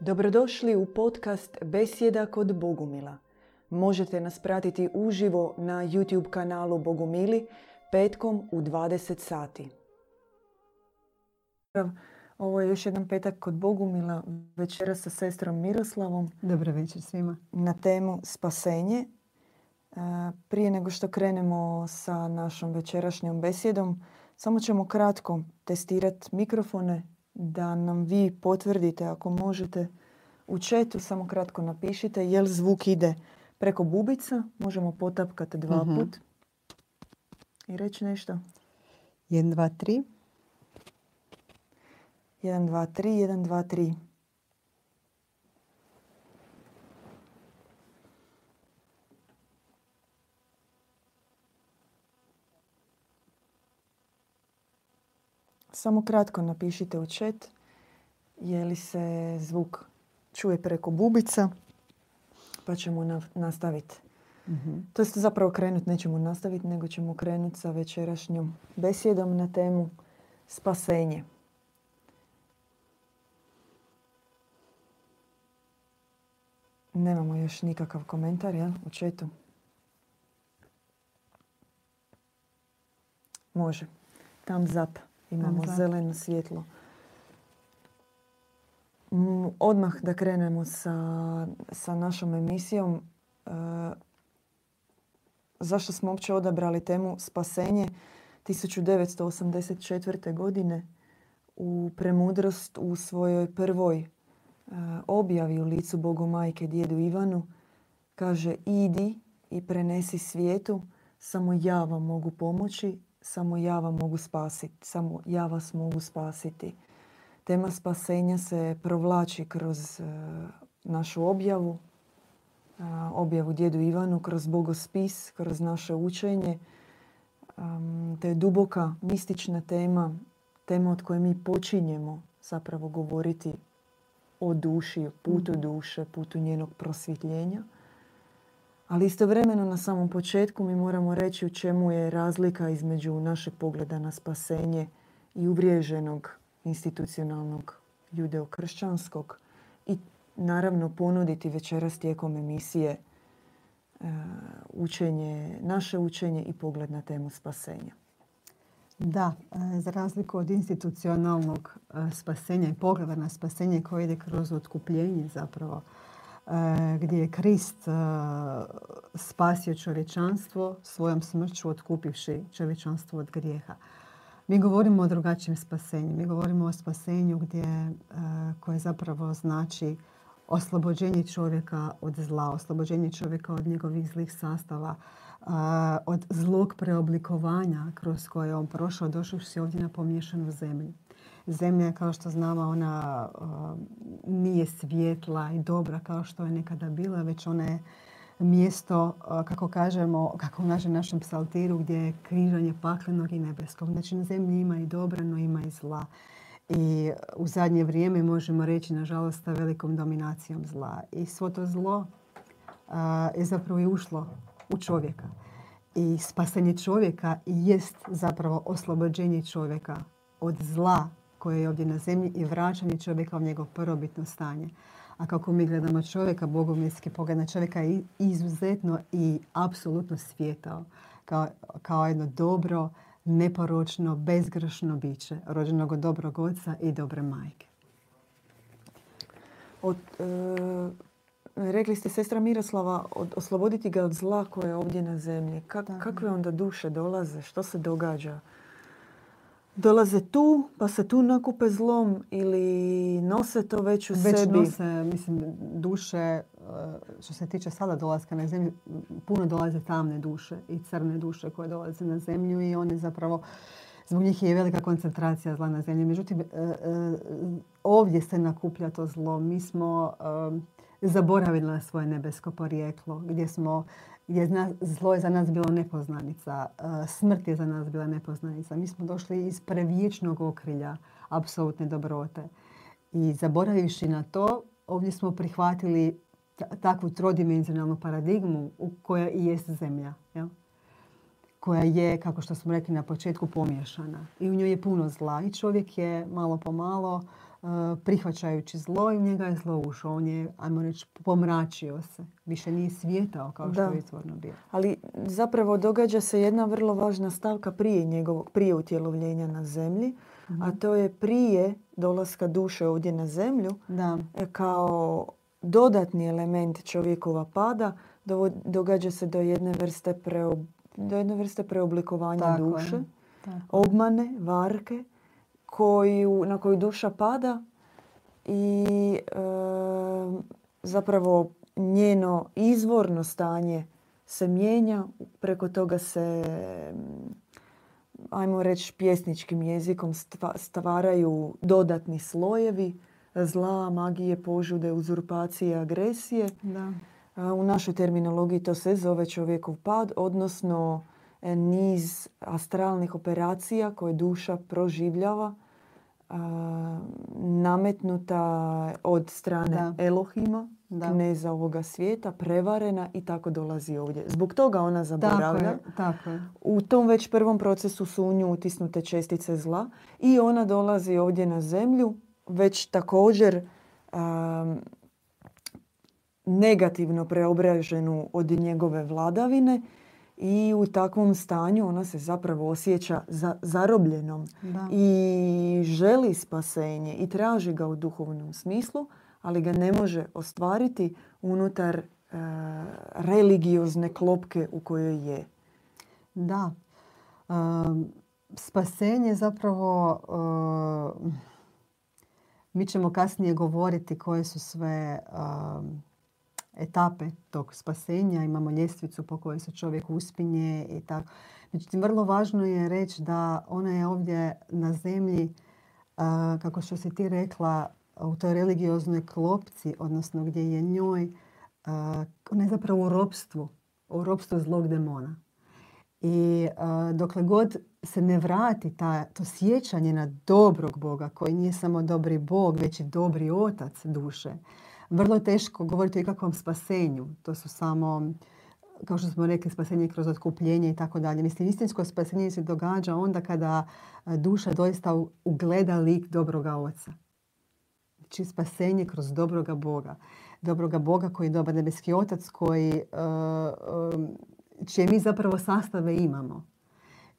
Dobrodošli u podcast Besjeda kod Bogumila. Možete nas pratiti uživo na YouTube kanalu Bogumili petkom u 20 sati. Ovo je još jedan petak kod Bogumila, večera sa sestrom Miroslavom. Dobro večer svima. Na temu spasenje. E, prije nego što krenemo sa našom večerašnjom besjedom, samo ćemo kratko testirati mikrofone da nam vi potvrdite ako možete u četu samo kratko napišite jel zvuk ide preko bubica. Možemo potapkati dva Mhm. put i reći nešto. 1, 2, 3. 1, 2, 3, 1, 2, 3. Samo kratko napišite u chat je li se zvuk čuje preko bubica pa ćemo nastaviti. Mhm. To jest zapravo krenut nećemo nastaviti nego ćemo krenuti sa večerašnjom besjedom na temu spasenje. Nemamo još nikakav komentar, jel? U četu. Može. Thumbs up. Imamo zeleno svjetlo. Odmah da krenemo sa, sa našom emisijom. E, zašto smo uopće odabrali temu spasenje 1984. godine u Premudrost u svojoj prvoj e, objavi u licu Bogomajke djedu Ivanu kaže idi i prenesi svijetu, samo ja vam mogu pomoći, samo ja vam mogu spasiti, samo ja vas mogu spasiti. Tema spasenja se provlači kroz e, našu objavu, a, objavu djedu Ivanu, kroz bogospis, kroz naše učenje. To je duboka, mistična tema, tema od koje mi počinjemo zapravo govoriti o duši, o putu duše, putu njenog prosvjetljenja. Ali istovremeno na samom početku mi moramo reći u čemu je razlika između našeg pogleda na spasenje i uvriježenog institucionalnog judeokršćanskog i naravno ponuditi večeras tijekom emisije e, učenje, naše učenje i pogled na temu spasenja. Da, e, za razliku od institucionalnog e, spasenja i pogleda na spasenje koje ide kroz otkupljenje zapravo, gdje je Krist e, spasio čovječanstvo svojom smrću otkupivši čovječanstvo od grijeha. Mi govorimo o drugačijem spasenju. Mi govorimo o spasenju gdje, e, koje zapravo znači oslobođenje čovjeka od zla, oslobođenje čovjeka od njegovih zlih sastava, od zlog preoblikovanja kroz koje je on prošao, došavši ovdje na pomiješanu zemlju. Zemlja, kao što znamo, ona nije svjetla i dobra kao što je nekada bila, već ona je mjesto, kako kažemo, kako u našem, našem psaltiru, gdje je križanje paklenog i nebeskog. Znači, na zemlji ima i dobra, no ima i zla. I u zadnje vrijeme možemo reći, nažalost, sa velikom dominacijom zla. I svo to zlo je zapravo i ušlo u čovjeka. I spasanje čovjeka jest zapravo oslobođenje čovjeka od zla koje je ovdje na zemlji i vraćanje čovjeka u njegov prvobitno stanje. A kako mi gledamo čovjeka, bogomilski pogled na čovjeka je izuzetno i apsolutno svijetao kao, kao jedno dobro, neporočno, bezgrešno biće, rođenog od dobrog oca i dobre majke. Od, e, rekli ste sestra Miroslava, od, osloboditi ga od zla koje je ovdje na zemlji. Kak, kakve onda duše dolaze? Što se događa? Dolaze tu, pa se tu nakupe zlom ili nose to već u Već sebi? nose, mislim, duše, e, što se tiče sada dolaska na zemlju, puno dolaze tamne duše i crne duše koje dolaze na zemlju i one zapravo, zbog njih je velika koncentracija zla na zemlji. Međutim, e, e, ovdje se nakuplja to zlo. Mi smo zaboravili na svoje nebesko porijeklo, gdje smo je zlo je za nas bilo nepoznanica, e, smrt je za nas bila nepoznanica. Mi smo došli iz prevječnog okrilja apsolutne dobrote. I zaboravivši na to, ovdje smo prihvatili ta- takvu trodimenzionalnu paradigmu u koja i jest zemlja. Jel? koja je, kako što smo rekli na početku, pomiješana. I u njoj je puno zla. I čovjek je malo po malo prihvaćajući zlo i njega je zlo ušao. On je, ajmo reći, pomračio se. Više nije svijetao kao što je izvorno bio. Ali zapravo događa se jedna vrlo važna stavka prije njegovog, prije utjelovljenja na zemlji, a mhm. to je prije dolaska duše ovdje na zemlju da. E, kao dodatni element čovjekova pada događa se do jedne vrste, do jedne vrste preoblikovanja duše, obmane, varke, koju, na koju duša pada i e, zapravo njeno izvorno stanje se mijenja, preko toga se ajmo reći pjesničkim jezikom stvaraju dodatni slojevi zla, magije, požude, uzurpacije, agresije. Da. U našoj terminologiji to se zove čovjekov pad, odnosno niz astralnih operacija koje duša proživljava nametnuta od strane da. Elohima, da. kneza ovoga svijeta, prevarena i tako dolazi ovdje. Zbog toga ona zaboravlja. Tako je, U tom već prvom procesu su u nju utisnute čestice zla i ona dolazi ovdje na zemlju već također negativno preobraženu od njegove vladavine i u takvom stanju ona se zapravo osjeća za, zarobljenom i želi spasenje i traži ga u duhovnom smislu, ali ga ne može ostvariti unutar e, religiozne klopke u kojoj je. Da. spasenje zapravo mi ćemo kasnije govoriti koje su sve etape tog spasenja. Imamo ljestvicu po kojoj se čovjek uspinje i tako. Međutim, vrlo važno je reći da ona je ovdje na zemlji, kako što si ti rekla, u toj religioznoj klopci, odnosno gdje je njoj, ona je zapravo u ropstvu, u ropstvu zlog demona. I dokle god se ne vrati ta, to sjećanje na dobrog Boga, koji nije samo dobri Bog, već i dobri otac duše, vrlo teško govoriti o ikakvom spasenju. To su samo, kao što smo rekli, spasenje kroz otkupljenje i tako dalje. Mislim, istinsko spasenje se događa onda kada duša doista ugleda lik dobroga oca. Znači spasenje kroz dobroga Boga. Dobroga Boga koji je dobar nebeski otac koji, čije mi zapravo sastave imamo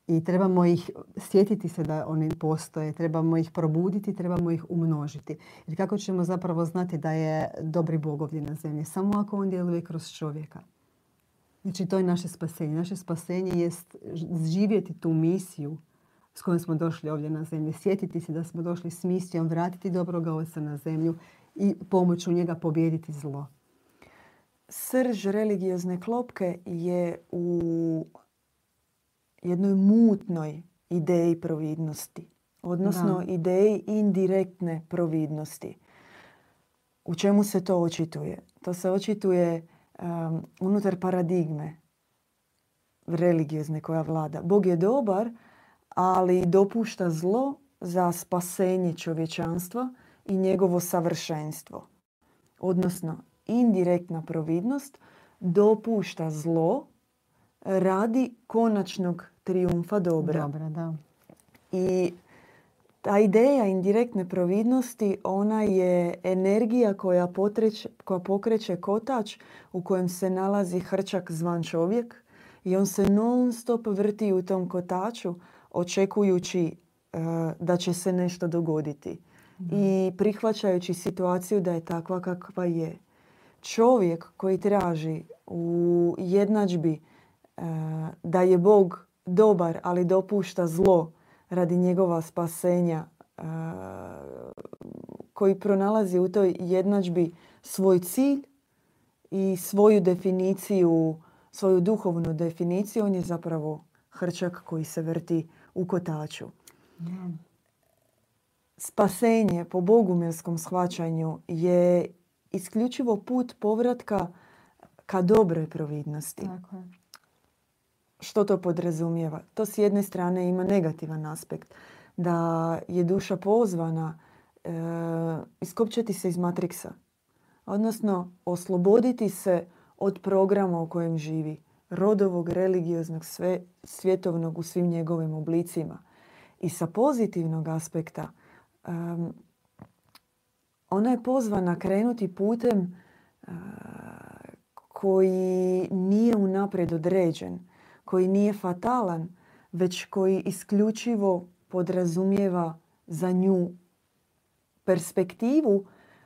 i trebamo ih sjetiti se da oni postoje, trebamo ih probuditi, trebamo ih umnožiti. Jer kako ćemo zapravo znati da je dobri Bog ovdje na zemlji? Samo ako on djeluje kroz čovjeka. Znači to je naše spasenje. Naše spasenje je živjeti tu misiju s kojom smo došli ovdje na zemlji. Sjetiti se da smo došli s misijom, vratiti dobroga oca na zemlju i pomoću njega pobijediti zlo. Srž religiozne klopke je u jednoj mutnoj ideji providnosti. Odnosno ideji indirektne providnosti. U čemu se to očituje? To se očituje um, unutar paradigme religiozne koja vlada. Bog je dobar, ali dopušta zlo za spasenje čovječanstva i njegovo savršenstvo. Odnosno, indirektna providnost dopušta zlo radi konačnog triumfa dobra. Dobra, da. I ta ideja indirektne providnosti, ona je energija koja, potreće, koja pokreće kotač u kojem se nalazi hrčak zvan čovjek i on se non stop vrti u tom kotaču očekujući uh, da će se nešto dogoditi i prihvaćajući situaciju da je takva kakva je. Čovjek koji traži u jednadžbi uh, da je Bog dobar, ali dopušta zlo radi njegova spasenja, koji pronalazi u toj jednadžbi svoj cilj i svoju definiciju, svoju duhovnu definiciju, on je zapravo hrčak koji se vrti u kotaču. Spasenje po bogumilskom shvaćanju je isključivo put povratka ka dobroj providnosti. Tako je. Što to podrazumijeva? To s jedne strane ima negativan aspekt. Da je duša pozvana e, iskopčati se iz matriksa. Odnosno, osloboditi se od programa u kojem živi. Rodovog, religioznog, sve, svjetovnog u svim njegovim oblicima. I sa pozitivnog aspekta ona je pozvana krenuti putem koji nije unaprijed određen, koji nije fatalan, već koji isključivo podrazumijeva za nju perspektivu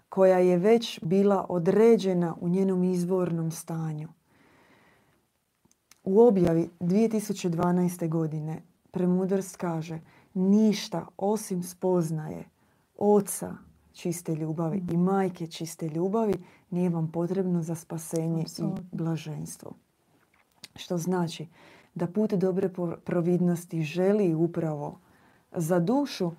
koja je već bila određena u njenom izvornom stanju. U objavi 2012. godine Premudrst kaže ništa osim spoznaje oca čiste ljubavi i majke čiste ljubavi nije vam potrebno za spasenje i blaženstvo. Što znači da put dobre providnosti želi upravo za dušu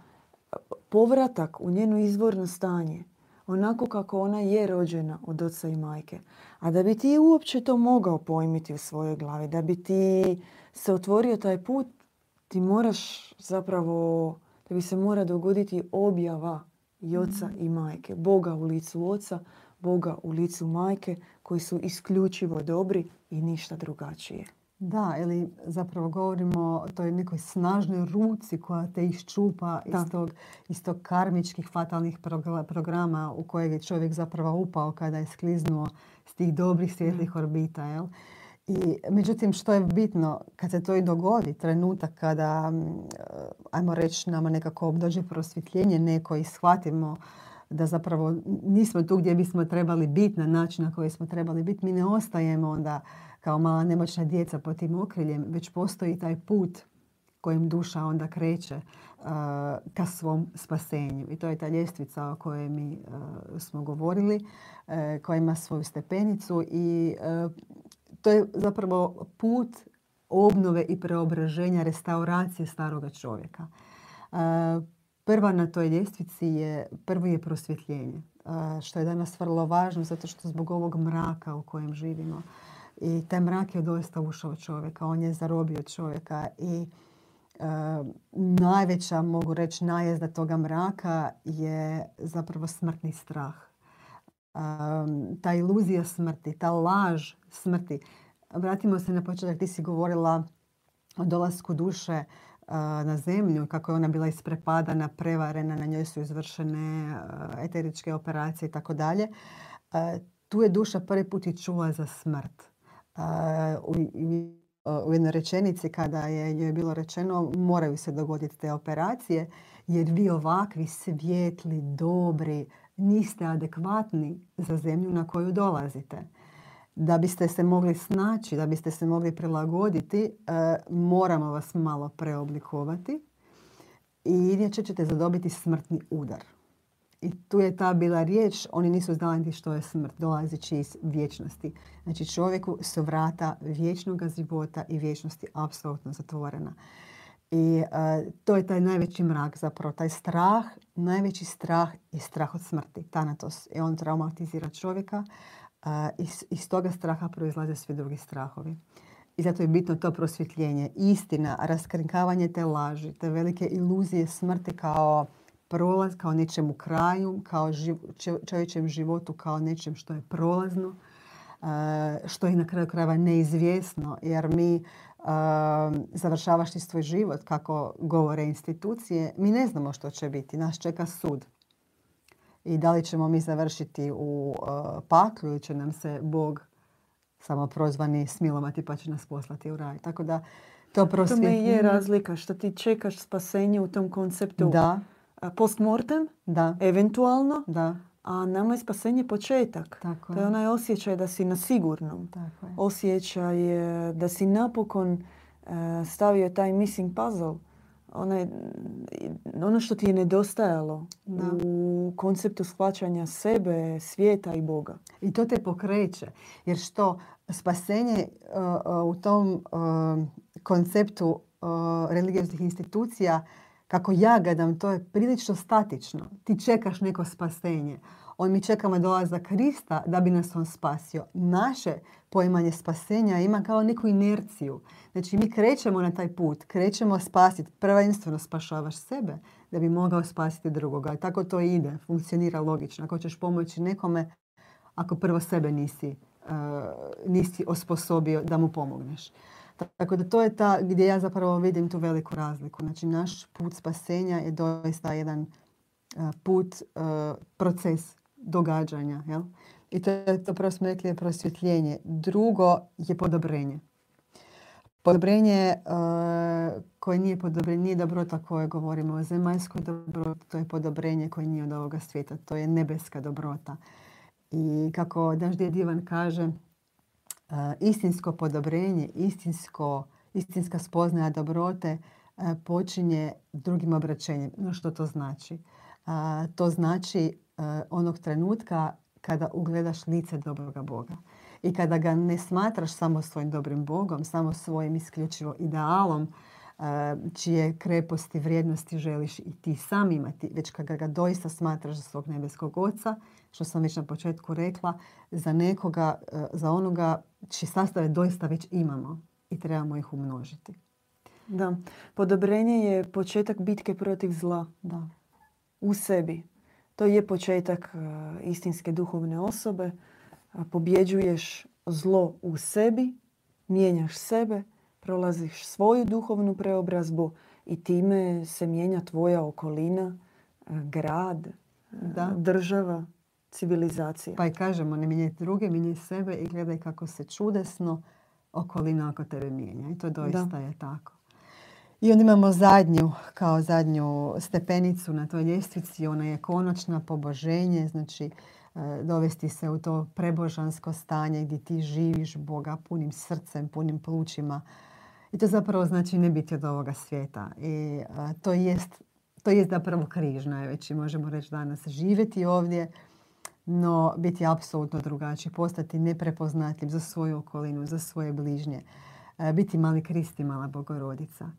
povratak u njeno izvorno stanje, onako kako ona je rođena od oca i majke. A da bi ti uopće to mogao pojmiti u svojoj glavi, da bi ti se otvorio taj put, ti moraš zapravo, da bi se mora dogoditi objava i oca i majke. Boga u licu oca, Boga u licu majke, koji su isključivo dobri i ništa drugačije. Da, ili zapravo govorimo o toj nekoj snažnoj ruci koja te iščupa iz tog, iz tog karmičkih fatalnih programa u kojeg je čovjek zapravo upao kada je skliznuo s tih dobrih svjetlih orbita. Jel? I, međutim, što je bitno, kad se to i dogodi, trenutak kada, ajmo reći, nama nekako dođe prosvjetljenje neko i shvatimo da zapravo nismo tu gdje bismo trebali biti na način na koji smo trebali biti, mi ne ostajemo onda kao mala nemoćna djeca pod tim okriljem, već postoji taj put kojim duša onda kreće uh, ka svom spasenju. I to je ta ljestvica o kojoj mi uh, smo govorili, uh, koja ima svoju stepenicu i to je zapravo put obnove i preobraženja, restauracije staroga čovjeka. Prva na toj ljestvici je, prvo je prosvjetljenje, što je danas vrlo važno zato što zbog ovog mraka u kojem živimo, i taj mrak je doista ušao čovjeka, on je zarobio čovjeka i najveća, mogu reći, najezda toga mraka je zapravo smrtni strah. E, ta iluzija smrti, ta laž smrti. Vratimo se na početak, ti si govorila o dolasku duše na zemlju, kako je ona bila isprepadana, prevarena, na njoj su izvršene eteričke operacije i tako dalje. Tu je duša prvi put i čula za smrt u, jednoj rečenici kada je joj bilo rečeno moraju se dogoditi te operacije jer vi ovakvi svijetli, dobri, niste adekvatni za zemlju na koju dolazite. Da biste se mogli snaći, da biste se mogli prilagoditi, e, moramo vas malo preoblikovati i inače ćete zadobiti smrtni udar. I tu je ta bila riječ, oni nisu znali niti što je smrt, dolazeći iz vječnosti. Znači čovjeku su vrata vječnog života i vječnosti apsolutno zatvorena. I uh, to je taj najveći mrak zapravo, taj strah, najveći strah je strah od smrti, tanatos. I on traumatizira čovjeka. Uh, iz, iz toga straha proizlaze svi drugi strahovi. I zato je bitno to prosvjetljenje, istina, raskrinkavanje te laži, te velike iluzije smrti kao prolaz, kao nečemu kraju, kao čovječem životu, kao nečem što je prolazno, što je na kraju krajeva neizvjesno, jer mi završavaš svoj život, kako govore institucije, mi ne znamo što će biti. Nas čeka sud. I da li ćemo mi završiti u e, paklu ili će nam se Bog samo prozvani smilovati pa će nas poslati u raj. Tako da to prosvjetljenje... To je razlika što ti čekaš spasenje u tom konceptu. Da postmortem, da. eventualno, da. a nama je spasenje početak. Tako to je onaj osjećaj da si na sigurnom. Tako je. Osjećaj da si napokon e, stavio taj missing puzzle. Onaj, ono što ti je nedostajalo da. u konceptu shvaćanja sebe, svijeta i Boga. I to te pokreće. Jer što spasenje e, u tom konceptu religijskih institucija kako ja gledam, to je prilično statično. Ti čekaš neko spasenje. On mi čekamo dolazak Krista da bi nas on spasio. Naše poimanje spasenja ima kao neku inerciju. Znači mi krećemo na taj put, krećemo spasiti. Prvenstveno spašavaš sebe da bi mogao spasiti drugoga. I tako to ide, funkcionira logično. Ako ćeš pomoći nekome, ako prvo sebe nisi, uh, nisi osposobio da mu pomogneš. Tako da to je ta gdje ja zapravo vidim tu veliku razliku. Znači naš put spasenja je doista jedan put, proces događanja. Jel? I to to prvo smo rekli je prosvjetljenje. Drugo je podobrenje. Podobrenje koje nije podobrenje, nije dobrota koje govorimo o zemaljskoj dobroti, to je podobrenje koje nije od ovoga svijeta, to je nebeska dobrota. I kako naš djed Ivan kaže, istinsko podobrenje, istinsko, istinska spoznaja dobrote počinje drugim obraćenjem. No što to znači? To znači onog trenutka kada ugledaš lice dobroga Boga. I kada ga ne smatraš samo svojim dobrim Bogom, samo svojim isključivo idealom, čije kreposti, vrijednosti želiš i ti sam imati, već kada ga doista smatraš za svog nebeskog oca, što sam već na početku rekla, za nekoga, za onoga čiji sastave doista već imamo i trebamo ih umnožiti. Da, podobrenje je početak bitke protiv zla. Da. U sebi. To je početak istinske duhovne osobe. Pobjeđuješ zlo u sebi, mijenjaš sebe, prolaziš svoju duhovnu preobrazbu i time se mijenja tvoja okolina, grad, da. država, civilizacija. Pa i kažemo, ne mijenjaj druge, mijenjaj sebe i gledaj kako se čudesno okolina oko tebe mijenja. I to doista je tako. I onda imamo zadnju, kao zadnju stepenicu na toj ljestvici. Ona je konačna poboženje, znači e, dovesti se u to prebožansko stanje gdje ti živiš Boga punim srcem, punim plućima. I to zapravo znači ne biti od ovoga svijeta. I to jest, to jest zapravo križ najveći, možemo reći danas. Živjeti ovdje, no biti apsolutno drugačiji, postati neprepoznatljiv za svoju okolinu, za svoje bližnje. E, biti mali Krist i mala Bogorodica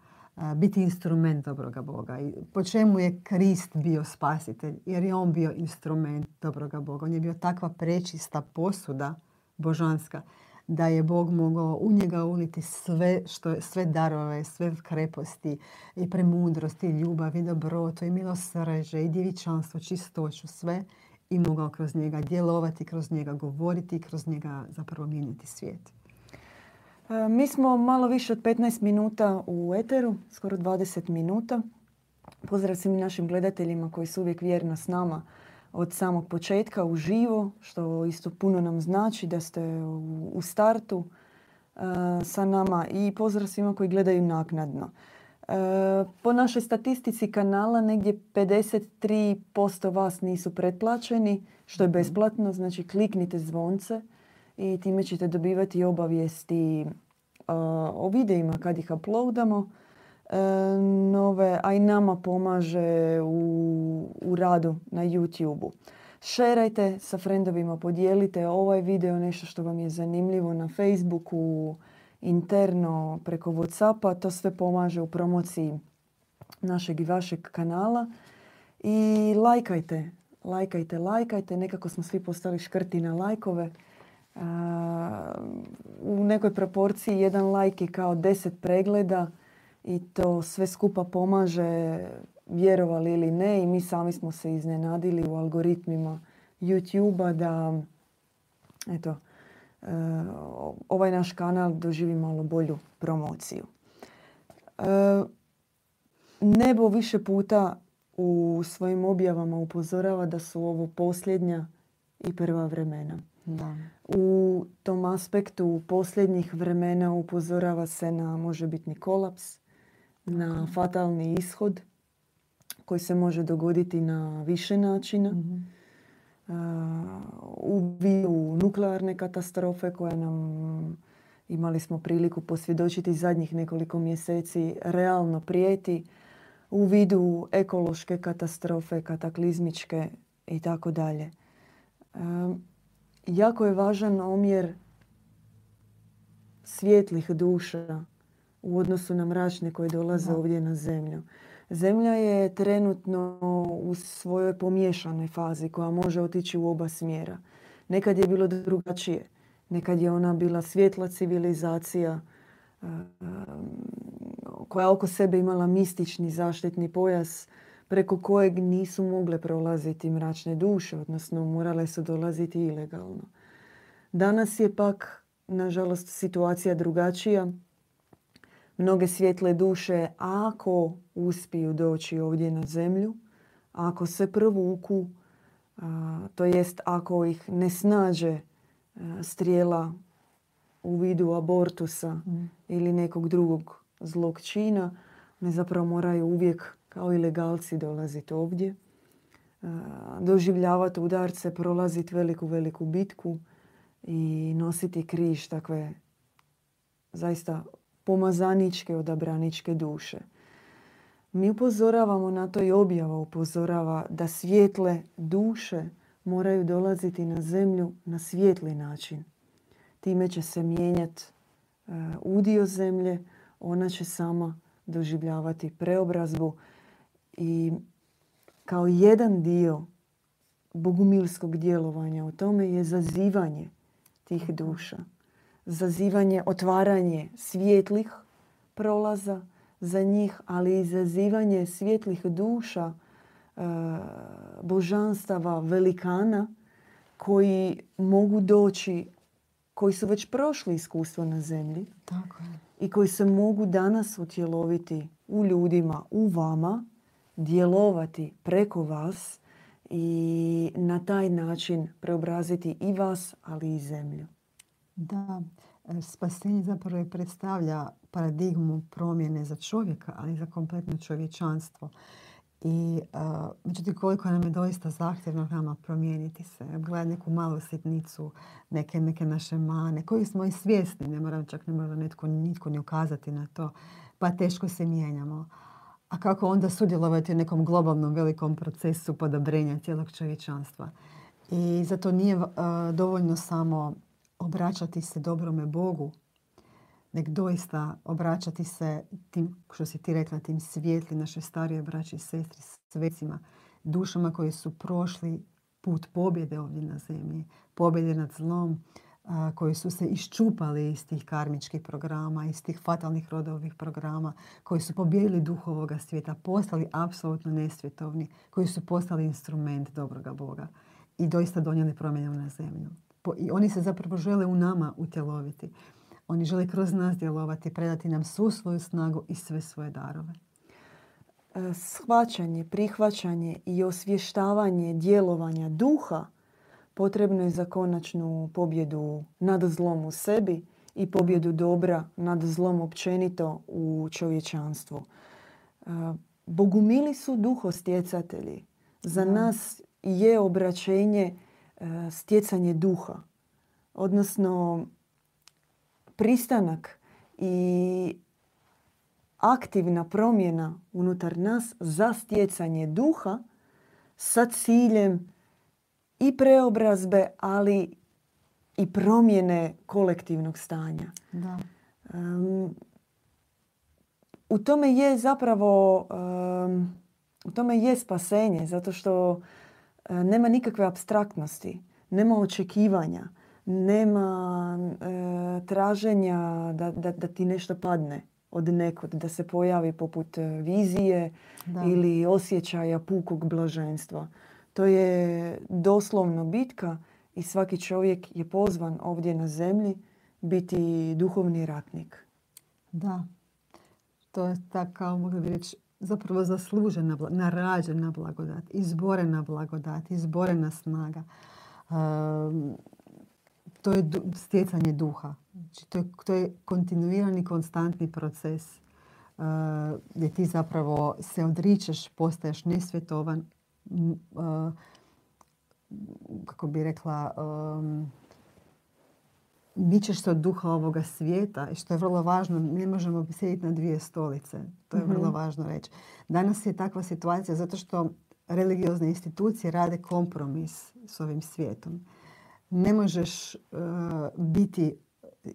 biti instrument dobroga Boga. I po čemu je Krist bio spasitelj? Jer je on bio instrument dobroga Boga. On je bio takva prečista posuda božanska da je Bog mogao u njega uliti sve, što, sve darove, sve kreposti i premudrost i ljubav i dobroto i milosrđe i djevičanstvo, čistoću, sve i mogao kroz njega djelovati, kroz njega govoriti kroz njega zapravo mijenjati svijet. E, mi smo malo više od 15 minuta u eteru, skoro 20 minuta. Pozdrav svim našim gledateljima koji su uvijek vjerno s nama od samog početka uživo, što isto puno nam znači da ste u startu e, sa nama i pozdrav svima koji gledaju naknadno. E, po našoj statistici kanala negdje 53% vas nisu pretplaćeni, što je mhm. besplatno, znači kliknite zvonce i time ćete dobivati obavijesti o videima kad ih uploadamo e, nove, a i nama pomaže u, u radu na YouTube-u. Šerajte sa friendovima, podijelite ovaj video, nešto što vam je zanimljivo na Facebooku, interno preko Whatsappa. To sve pomaže u promociji našeg i vašeg kanala. I lajkajte, lajkajte, lajkajte. Nekako smo svi postali škrti na lajkove u nekoj proporciji jedan like je kao deset pregleda i to sve skupa pomaže vjerovali ili ne i mi sami smo se iznenadili u algoritmima YouTube-a da eto, e, ovaj naš kanal doživi malo bolju promociju. E, nebo više puta u svojim objavama upozorava da su ovo posljednja i prva vremena. Da. U tom aspektu posljednjih vremena upozorava se na možebitni kolaps, na fatalni ishod koji se može dogoditi na više načina. mm u vidu nuklearne katastrofe koje nam imali smo priliku posvjedočiti zadnjih nekoliko mjeseci realno prijeti u vidu ekološke katastrofe, kataklizmičke i tako dalje jako je važan omjer svjetlih duša u odnosu na mračne koje dolaze ovdje na zemlju. Zemlja je trenutno u svojoj pomješanoj fazi koja može otići u oba smjera. Nekad je bilo drugačije. Nekad je ona bila svjetla civilizacija koja oko sebe imala mistični zaštitni pojas preko kojeg nisu mogle prolaziti mračne duše, odnosno morale su dolaziti ilegalno. Danas je pak, nažalost, situacija drugačija. Mnoge svjetle duše, ako uspiju doći ovdje na zemlju, ako se provuku, to jest ako ih ne snađe strijela u vidu abortusa mm. ili nekog drugog zlog čina, oni zapravo moraju uvijek kao ilegalci dolaziti ovdje, doživljavati udarce, prolaziti veliku, veliku bitku i nositi križ takve zaista pomazaničke, odabraničke duše. Mi upozoravamo na to i objava upozorava da svijetle duše moraju dolaziti na zemlju na svijetli način. Time će se mijenjati e, udio zemlje, ona će sama doživljavati preobrazbu i kao jedan dio bogumilskog djelovanja u tome je zazivanje tih duša. Zazivanje, otvaranje svjetlih prolaza za njih, ali i zazivanje svjetlih duša, e, božanstava, velikana koji mogu doći, koji su već prošli iskustvo na zemlji Tako je. i koji se mogu danas utjeloviti u ljudima, u vama, djelovati preko vas i na taj način preobraziti i vas, ali i zemlju. Da, e, spasenje zapravo predstavlja paradigmu promjene za čovjeka, ali i za kompletno čovječanstvo. I uh, međutim, koliko nam je doista zahtjevno nama promijeniti se. Gledati neku malu sitnicu, neke, neke naše mane, koji smo i svjesni, ne moram čak ne mora netko, nitko ni ukazati na to, pa teško se mijenjamo. A kako onda sudjelovati u nekom globalnom velikom procesu podobrenja cijelog čovječanstva. I zato nije uh, dovoljno samo obraćati se dobrome Bogu, nek doista obraćati se tim, što si ti rekla, tim svijetli naše starije braće i sestri, svecima, dušama koji su prošli put pobjede ovdje na zemlji, pobjede nad zlom, koji su se iščupali iz tih karmičkih programa, iz tih fatalnih rodovih programa, koji su pobjedili duh ovoga svijeta, postali apsolutno nesvjetovni, koji su postali instrument dobroga Boga i doista donijeli promjenu na zemlju. I oni se zapravo žele u nama utjeloviti. Oni žele kroz nas djelovati, predati nam svu svoju snagu i sve svoje darove. E, shvaćanje, prihvaćanje i osvještavanje djelovanja duha potrebno je za konačnu pobjedu nad zlom u sebi i pobjedu dobra nad zlom općenito u čovječanstvu. E, bogumili su duhostjecatelji. Za nas je obraćenje e, stjecanje duha. Odnosno, pristanak i aktivna promjena unutar nas za stjecanje duha sa ciljem i preobrazbe, ali i promjene kolektivnog stanja. Da. u tome je zapravo u tome je spasenje zato što nema nikakve abstraktnosti, nema očekivanja nema e, traženja da, da, da ti nešto padne od nekod, da se pojavi poput e, vizije ili osjećaja pukog blaženstva. To je doslovno bitka i svaki čovjek je pozvan ovdje na zemlji biti duhovni ratnik. Da, to je tako, mogu bi reći, zapravo zaslužena, narađena blagodat, izborena blagodat, izborena snaga. Um, to je stjecanje duha. Znači, to, je, to je kontinuirani, konstantni proces uh, gdje ti zapravo se odričeš, postaješ nesvjetovan, kako bi rekla, mičeš se od duha ovoga svijeta i što je vrlo važno, ne možemo sjediti na dvije stolice. To je vrlo mhm. važno reći. Danas je takva situacija zato što religiozne institucije rade kompromis s ovim svijetom ne možeš uh, biti,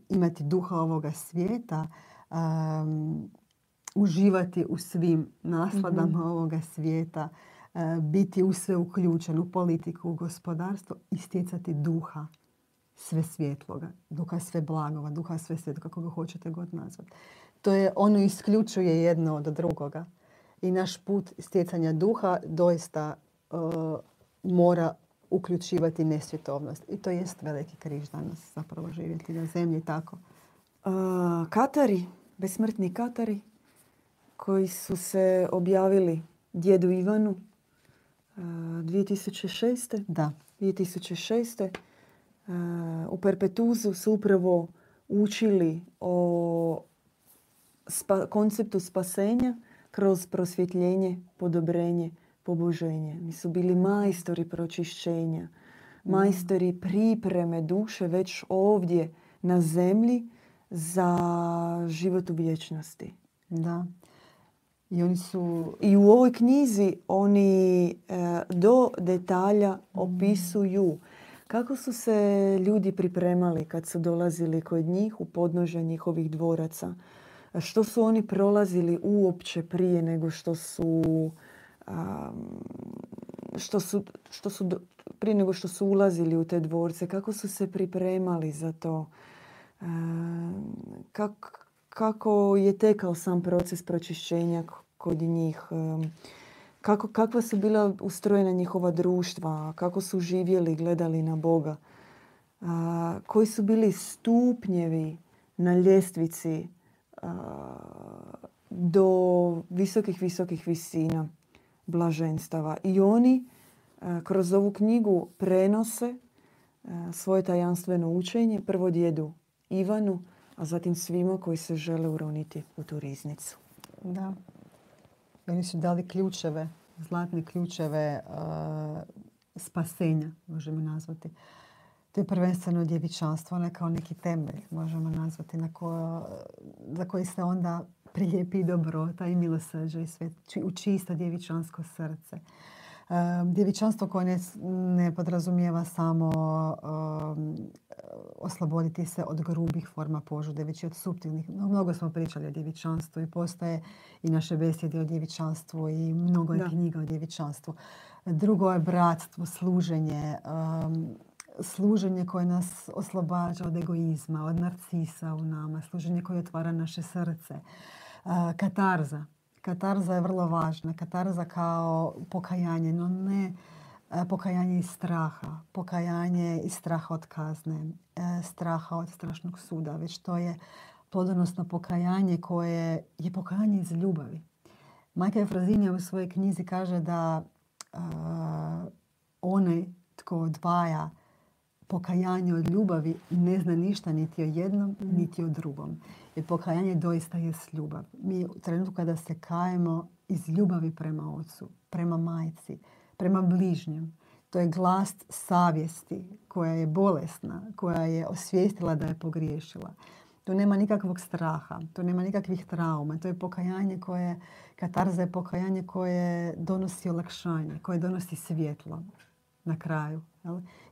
imati duha ovoga svijeta, um, uživati u svim nasladama mm-hmm. ovoga svijeta, biti u sve uključen, u politiku, u gospodarstvo i stjecati duha sve svjetloga, duha sve blagova, duha sve svjetloga, kako ga hoćete god nazvati. To je, ono isključuje jedno od drugoga. I naš put stjecanja duha doista uh, mora uključivati nesvjetovnost. I to jest veliki križ danas zapravo živjeti na zemlji tako. katari, besmrtni Katari, koji su se objavili djedu Ivanu, 2006. Da. 2006. U Perpetuzu su upravo učili o konceptu spasenja kroz prosvjetljenje, podobrenje, poboženje. Mi su bili majstori pročišćenja, majstori pripreme duše već ovdje na zemlji za život u vječnosti. Da. I oni su... I u ovoj knjizi oni e, do detalja opisuju kako su se ljudi pripremali kad su dolazili kod njih u podnožje njihovih dvoraca. Što su oni prolazili uopće prije nego što su, što su, što su prije nego što su ulazili u te dvorce, kako su se pripremali za to, kako, kako je tekao sam proces pročišćenja kod njih, kako, kakva su bila ustrojena njihova društva, kako su živjeli, gledali na Boga, koji su bili stupnjevi na ljestvici do visokih, visokih visina blaženstava. I oni kroz ovu knjigu prenose svoje tajanstveno učenje prvo djedu Ivanu, a zatim svima koji se žele uroniti u tu riznicu. Da. Oni su dali ključeve, zlatne ključeve spasenja, možemo nazvati. To je prvenstveno djevičanstvo, ne kao neki temelj, možemo nazvati, na za koji se onda prilijepi dobrota i milosrđe i sve, u čisto djevičansko srce. Djevičanstvo koje ne, ne podrazumijeva samo osloboditi se od grubih forma požude, već i od suptilnih. Mnogo smo pričali o djevičanstvu i postoje i naše besjede o djevičanstvu i mnogo je knjiga o djevičanstvu. Drugo je bratstvo, služenje, služenje koje nas oslobađa od egoizma, od narcisa u nama, služenje koje otvara naše srce. Katarza. Katarza je vrlo važna. Katarza kao pokajanje, no ne pokajanje iz straha. Pokajanje iz straha od kazne, e, straha od strašnog suda, već to je plodonosno pokajanje koje je pokajanje iz ljubavi. Majka Efrazinja u svojoj knjizi kaže da uh, onaj tko odvaja pokajanje od ljubavi ne zna ništa niti o jednom, mm. niti o drugom. Jer pokajanje doista je ljubav. Mi u trenutku kada se kajemo iz ljubavi prema ocu, prema majci, prema bližnjem, to je glas savjesti koja je bolesna, koja je osvijestila da je pogriješila. Tu nema nikakvog straha, tu nema nikakvih trauma. To je pokajanje koje, katarza je pokajanje koje donosi olakšanje, koje donosi svjetlo na kraju.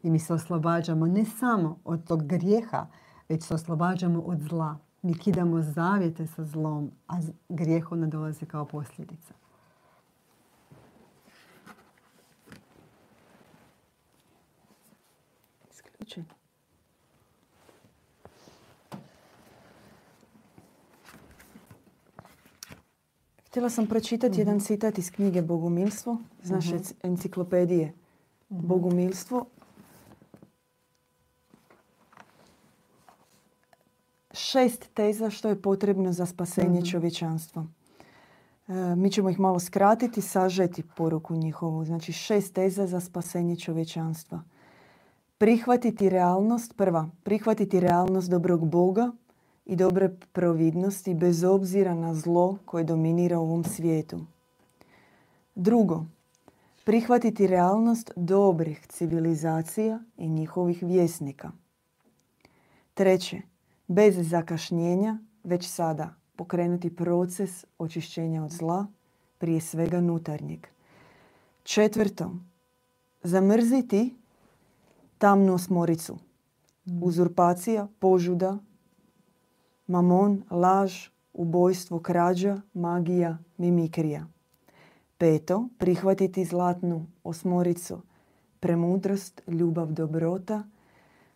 I mi se oslobađamo ne samo od tog grijeha, već se oslobađamo od zla. Mi kidamo zavjete sa zlom, a grijeh onda dolazi kao posljedica. Htjela sam pročitati jedan citat iz knjige Bogumilstvo, iz naše mhm. enciklopedije Mhm. bogumilstvo. Šest teza što je potrebno za spasenje mm čovječanstva. E, mi ćemo ih malo skratiti, sažeti poruku njihovu. Znači šest teza za spasenje čovječanstva. Prihvatiti realnost, prva, prihvatiti realnost dobrog Boga i dobre providnosti bez obzira na zlo koje dominira u ovom svijetu. Drugo, prihvatiti realnost dobrih civilizacija i njihovih vjesnika. Treće, bez zakašnjenja, već sada pokrenuti proces očišćenja od zla, prije svega nutarnjeg. Četvrto, zamrziti tamnu osmoricu. Mm. Uzurpacija, požuda, mamon, laž, ubojstvo, krađa, magija, mimikrija. Peto, prihvatiti zlatnu osmoricu, premudrost, ljubav, dobrota,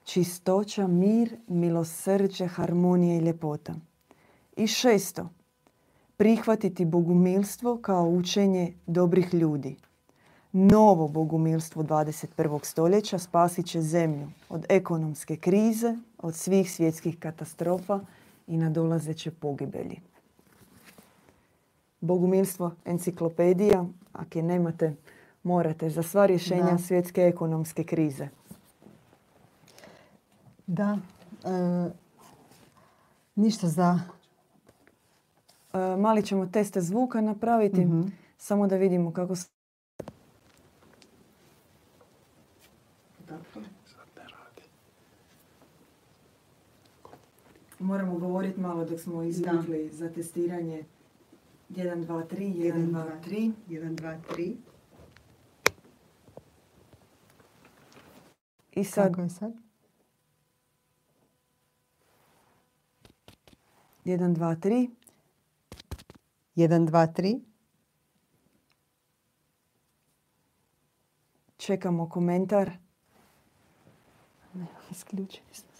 čistoća, mir, milosrđe, harmonija i ljepota. I šesto, prihvatiti bogumilstvo kao učenje dobrih ljudi. Novo bogumilstvo 21. stoljeća spasit će zemlju od ekonomske krize, od svih svjetskih katastrofa i nadolazeće pogibelji. Bogumilstvo, enciklopedija. Ako je nemate, morate za sva rješenja Da. svjetske ekonomske krize. Da. e, ništa za... E, mali ćemo teste zvuka napraviti, Mhm. samo da vidimo kako se... Moramo govoriti malo dok smo izvukli za testiranje 1, 2, 3, 1, 2, 3. 1, 2, 3. I sad Kako je sad? 1, 2, 3. 1, 2, 3. Čekamo komentar. Ne, isključeni smo.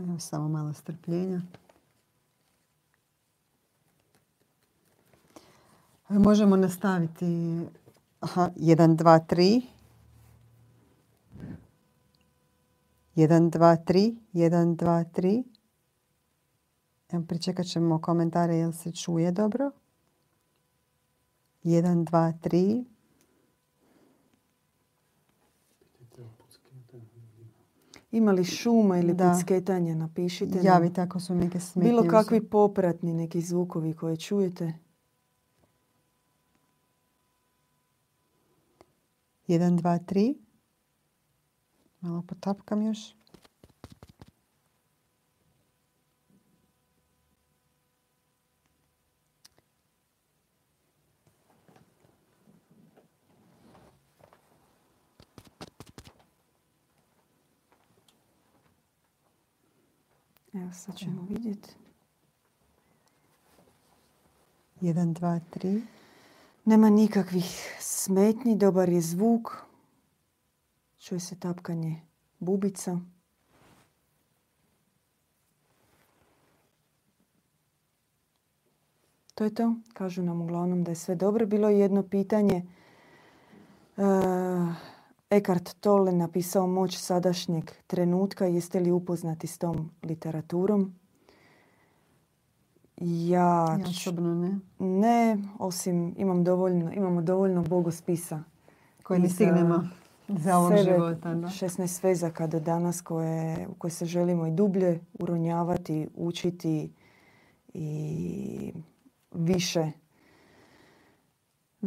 Evo samo malo strpljenja. Možemo nastaviti. Aha, 1, 2, 3. 1, 2, 3. 1, 2, 3. Evo, pričekat komentare jel se čuje dobro. 1, 2, 3. Ima li šuma ili Da. pucketanja, napišite. Javite ako su neke smetnje. Bilo kakvi popratni neki zvukovi koje čujete. 1, 2, 3. Malo potapkam još. Evo sad ćemo vidjeti. 1, 2, 3. Nema nikakvih smetnji, dobar je zvuk. Čuje se tapkanje bubica. To je to. Kažu nam uglavnom da je sve dobro. Bilo je jedno pitanje. E, Eckhart Tolle napisao Moć sadašnjeg trenutka. Jeste li upoznati s tom literaturom? Ja, Ja ću- ne. ne, osim imam dovoljno, imamo dovoljno bogospisa. Koje ne stignemo za sebe života. Da. 16 vezaka do danas koje, u koje se želimo i dublje uronjavati, učiti i više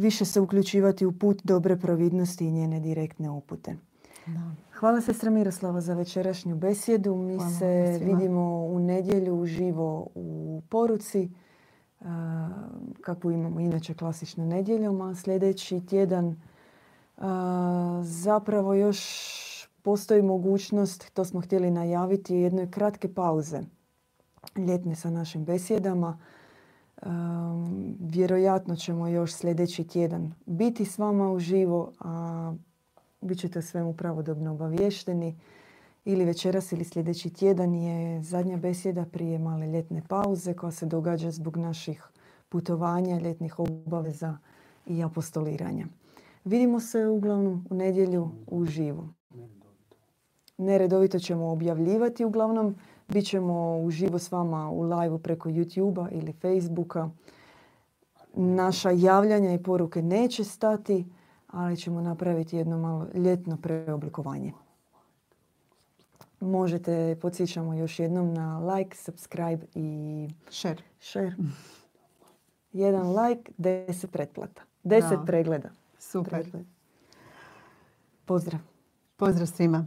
više se uključivati u put dobre providnosti i njene direktne upute. Da. Hvala sestra Miroslava za večerašnju besjedu. Mi Hvala se svima. vidimo u nedjelju uživo u poruci, a, kakvu imamo inače klasično nedjeljom, a sljedeći tjedan zapravo još postoji mogućnost, to smo htjeli najaviti, jedne kratke pauze ljetne sa našim besjedama. Um, vjerojatno ćemo još sljedeći tjedan biti s vama uživo, a bit ćete o svemu pravodobno obavješteni. Ili večeras ili sljedeći tjedan je zadnja besjeda prije male ljetne pauze koja se događa zbog naših putovanja, ljetnih obaveza i apostoliranja. Vidimo se uglavnom u nedjelju uživo. Neredovito ćemo objavljivati uglavnom. Bit ćemo uživo s vama u live preko YouTube-a ili Facebooka. Naša javljanja i poruke neće stati, ali ćemo napraviti jedno malo ljetno preoblikovanje. Možete, podsjećamo još jednom na like, subscribe i Share. share. Jedan like, deset pretplata. Deset Bravo. pregleda. Super. Pregled. Pozdrav. Pozdrav svima.